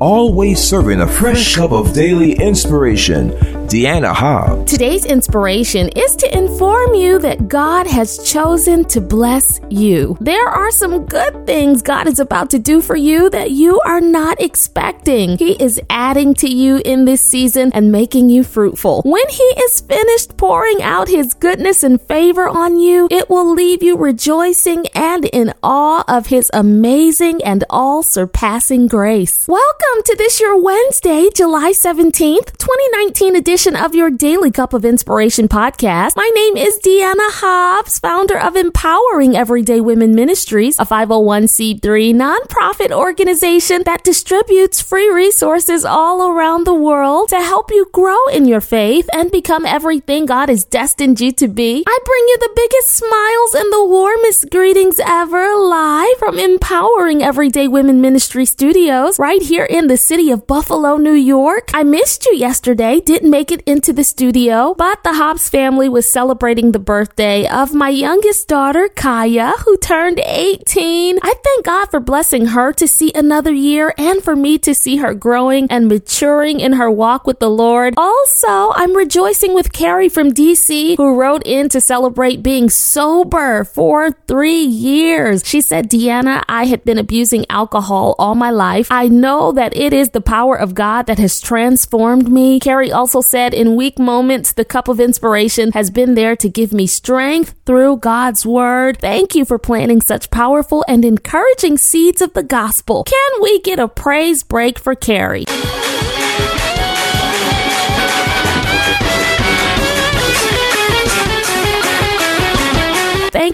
always serving a fresh cup of daily inspiration. Deanna Hobbs. Today's inspiration is to inform you that God has chosen to bless you. There are some good things God is about to do for you that you are not expecting. He is adding to you in this season and making you fruitful. When He is finished pouring out His goodness and favor on you, it will leave you rejoicing and in awe of His amazing and all surpassing grace. Welcome to this your Wednesday, July 17th, 2019 edition edition of your Daily Cup of Inspiration podcast. My name is Deanna Hobbs, founder of Empowering Everyday Women Ministries, a 501c3 nonprofit organization that distributes free resources all around the world to help you grow in your faith and become everything God has destined you to be. I bring you the biggest smiles and the warmest greetings ever live from Empowering Everyday Women Ministry Studios right here in the city of Buffalo, New York. I missed you yesterday, didn't make make it into the studio, but the Hobbs family was celebrating the birthday of my youngest daughter, Kaya, who turned 18. I thank God for blessing her to see another year and for me to see her growing and maturing in her walk with the Lord. Also, I'm rejoicing with Carrie from DC, who wrote in to celebrate being sober for three years. She said, Deanna, I had been abusing alcohol all my life. I know that it is the power of God that has transformed me. Carrie also said, in weak moments, the cup of inspiration has been there to give me strength through God's word. Thank you for planting such powerful and encouraging seeds of the gospel. Can we get a praise break for Carrie?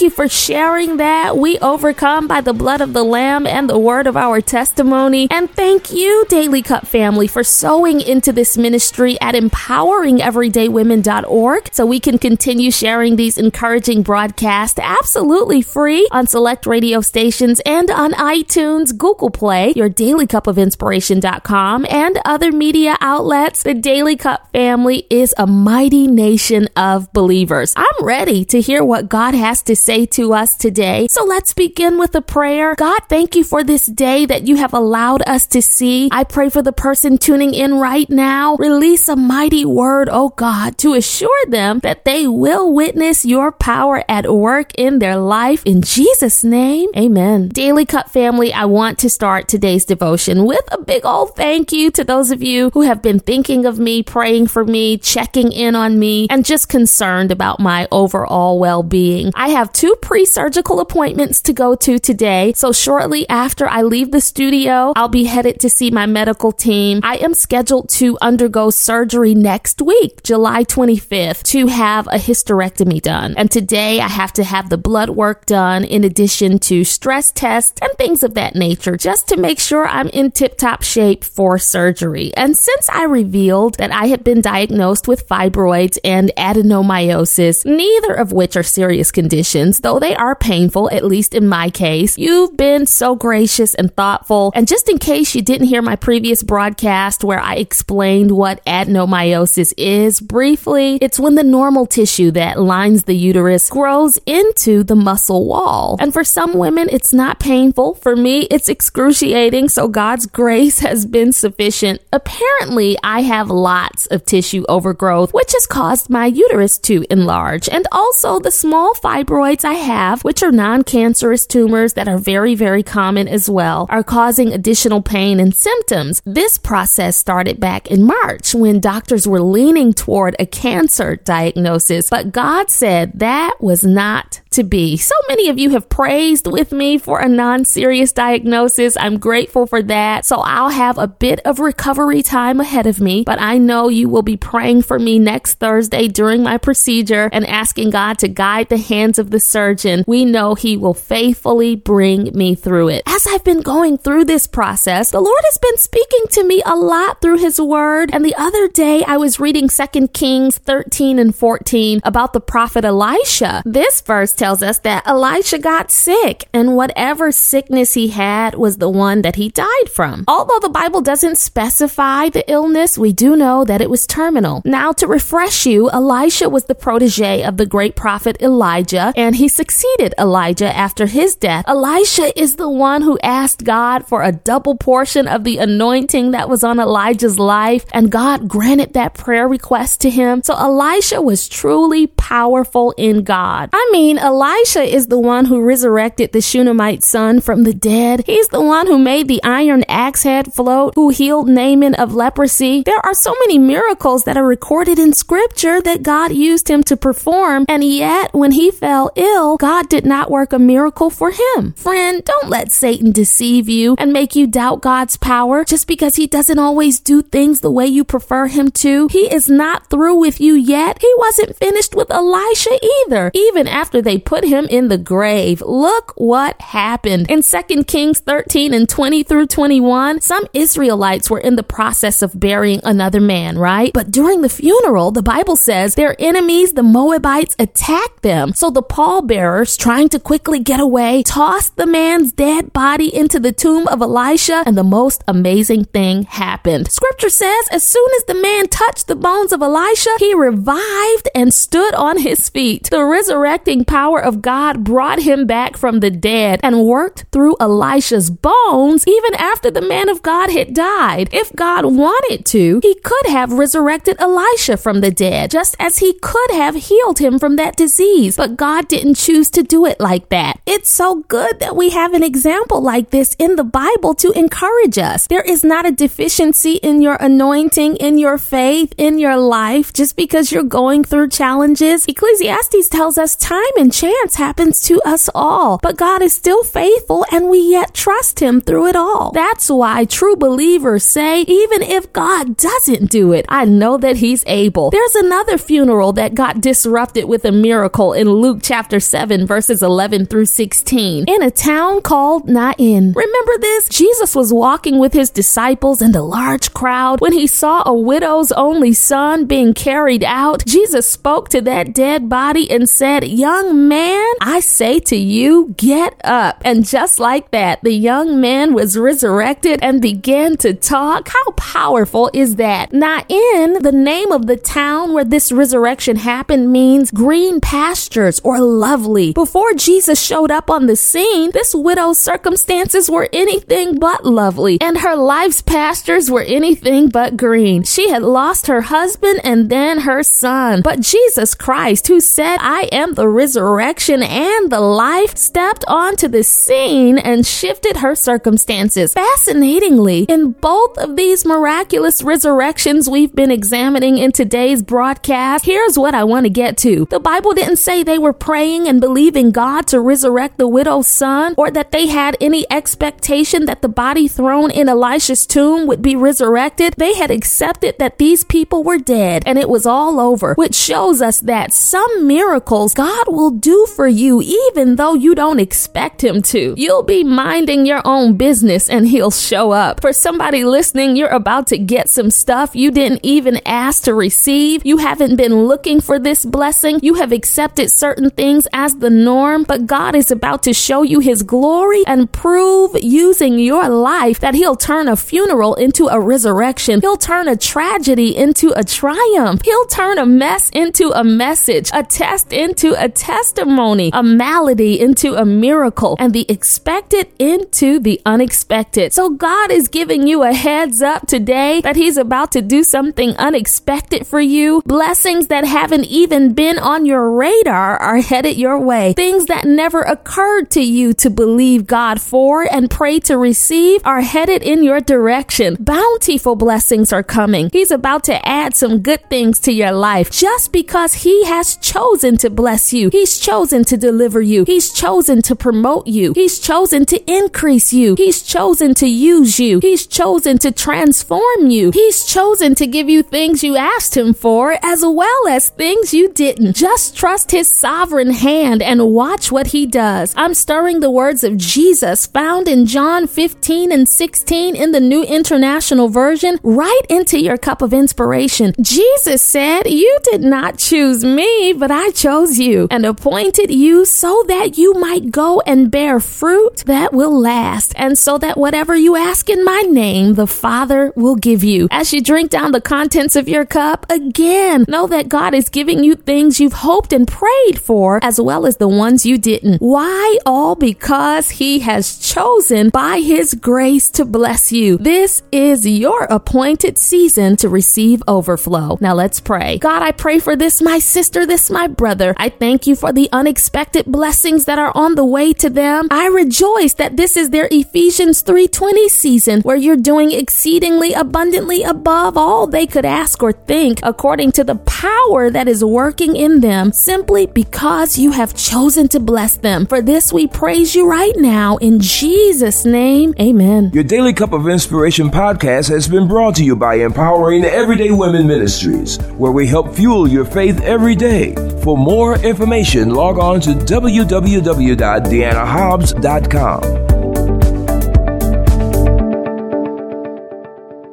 Thank you for sharing that. We overcome by the blood of the Lamb and the word of our testimony. And thank you, Daily Cup family, for sowing into this ministry at empoweringeverydaywomen.org so we can continue sharing these encouraging broadcasts absolutely free on select radio stations and on iTunes, Google Play, your Daily Cup of Inspiration.com, and other media outlets. The Daily Cup family is a mighty nation of believers. I'm ready to hear what God has has to say to us today. So let's begin with a prayer. God, thank you for this day that you have allowed us to see. I pray for the person tuning in right now. Release a mighty word, oh God, to assure them that they will witness your power at work in their life. In Jesus' name, amen. Daily Cup family, I want to start today's devotion with a big old thank you to those of you who have been thinking of me, praying for me, checking in on me, and just concerned about my overall well being. I have two pre surgical appointments to go to today. So shortly after I leave the studio, I'll be headed to see my medical team. I am scheduled to undergo surgery next week, July 25th, to have a hysterectomy done. And today I have to have the blood work done in addition to stress tests and things of that nature just to make sure I'm in tip top shape for surgery. And since I revealed that I had been diagnosed with fibroids and adenomyosis, neither of which are serious conditions, conditions, though they are painful, at least in my case. You've been so gracious and thoughtful. And just in case you didn't hear my previous broadcast where I explained what adenomyosis is briefly, it's when the normal tissue that lines the uterus grows into the muscle wall. And for some women, it's not painful. For me, it's excruciating. So God's grace has been sufficient. Apparently, I have lots of tissue overgrowth, which has caused my uterus to enlarge. And also the small fibroids I have, which are non cancerous tumors that are very, very common as well, are causing additional pain and symptoms. This process started back in March when doctors were leaning toward a cancer diagnosis, but God said that was not to be. So many of you have praised with me for a non serious diagnosis. I'm grateful for that. So I'll have a bit of recovery time ahead of me, but I know you will be praying for me next Thursday during my procedure and asking God to guide the hands of the surgeon. We know He will faithfully bring me through it. As I've been going through this process, the Lord has been speaking to me a lot through His Word. And the other day I was reading 2 Kings 13 and 14 about the prophet Elisha. This verse tells tells us that Elisha got sick, and whatever sickness he had was the one that he died from. Although the Bible doesn't specify the illness, we do know that it was terminal. Now, to refresh you, Elisha was the protege of the great prophet Elijah, and he succeeded Elijah after his death. Elisha is the one who asked God for a double portion of the anointing that was on Elijah's life, and God granted that prayer request to him. So Elisha was truly powerful in God. I mean, Elisha is the one who resurrected the Shunammite son from the dead. He's the one who made the iron axe head float, who healed Naaman of leprosy. There are so many miracles that are recorded in scripture that God used him to perform, and yet when he fell ill, God did not work a miracle for him. Friend, don't let Satan deceive you and make you doubt God's power just because he doesn't always do things the way you prefer him to. He is not through with you yet. He wasn't finished with Elisha either, even after they put him in the grave. Look what happened. In 2 Kings 13 and 20 through 21, some Israelites were in the process of burying another man, right? But during the funeral, the Bible says their enemies, the Moabites, attacked them. So the pallbearers, trying to quickly get away, tossed the man's dead body into the tomb of Elisha, and the most amazing thing happened. Scripture says as soon as the man touched the bones of Elisha, he revived and stood on his feet. The resurrecting power of God brought him back from the dead and worked through Elisha's bones even after the man of God had died. If God wanted to, he could have resurrected Elisha from the dead, just as he could have healed him from that disease. But God didn't choose to do it like that. It's so good that we have an example like this in the Bible to encourage us. There is not a deficiency in your anointing, in your faith, in your life just because you're going through challenges. Ecclesiastes tells us time and chance happens to us all, but God is still faithful and we yet trust him through it all. That's why true believers say, even if God doesn't do it, I know that he's able. There's another funeral that got disrupted with a miracle in Luke chapter 7 verses 11 through 16 in a town called Nain. Remember this? Jesus was walking with his disciples and a large crowd when he saw a widow's only son being carried out. Jesus spoke to that dead body and said, young man, I say to you, get up. And just like that, the young man was resurrected and began to talk. How powerful is that? Nain, the name of the town where this resurrection happened means green pastures or lovely. Before Jesus showed up on the scene, this widow's circumstances were anything but lovely and her life's pastures were anything but green. She had lost her husband and then her son. But Jesus Christ, who said, I am the resurrection and the life, stepped onto the scene and shifted her circumstances. Fascinatingly, in both of these miraculous resurrections we've been examining in today's broadcast, here's what I want to get to. The Bible didn't say they were praying and believing God to resurrect the widow's son or that they had any expectation that the body thrown in Elisha's tomb would be resurrected. They had accepted that these people were dead and it was all over, which shows us that some miracles God will do for you even though you don't expect him to. You'll be minding your own business and he'll show up. For somebody listening, you're about to get some stuff you didn't even ask to receive. You haven't been looking for this blessing. You have accepted certain things as the norm, but God is about to show you his glory and prove using your life that he'll turn a funeral into a resurrection. He'll turn a tragedy into a triumph. He'll turn a mess into a message, a test into a testimony, a malady into a miracle, and the expected into the unexpected. So God is giving you a heads up today that he's about to do something unexpected for you. Blessings that haven't even been on your radar are headed your way. Things that never occurred to you to believe God for and pray to receive are headed in your direction. Bountiful blessings are coming. He's about to add some good things to your life just because he has chosen to bless you. He's chosen to deliver you. He's chosen to promote you. He's chosen to increase you. He's chosen to use you. He's chosen to transform you. He's chosen to give you things you asked him for as well as things you didn't. Just trust his sovereign hand and watch what he does. I'm stirring the words of Jesus found in John 15 and 16 in the New International Version right into your cup of inspiration. Jesus said, You did not choose me, but I chose you and appointed appointed you so that you might go and bear fruit that will last, and so that whatever you ask in my name, the Father will give you. As you drink down the contents of your cup, again, know that God is giving you things you've hoped and prayed for, as well as the ones you didn't. Why? All because He has chosen by His grace to bless you. This is your appointed season to receive overflow. Now let's pray. God, I pray for this, my sister, this, my brother. I thank you for the unexpected blessings that are on the way to them. I rejoice that this is their Ephesians 3:20 season where you're doing exceedingly abundantly above all they could ask or think according to the power that is working in them simply because you have chosen to bless them. For this we praise you right now in Jesus name. Amen. Your Daily Cup of Inspiration podcast has been brought to you by Empowering Everyday Women Ministries, where we help fuel your faith every day. For more information, log on to www.deannahobbs.com.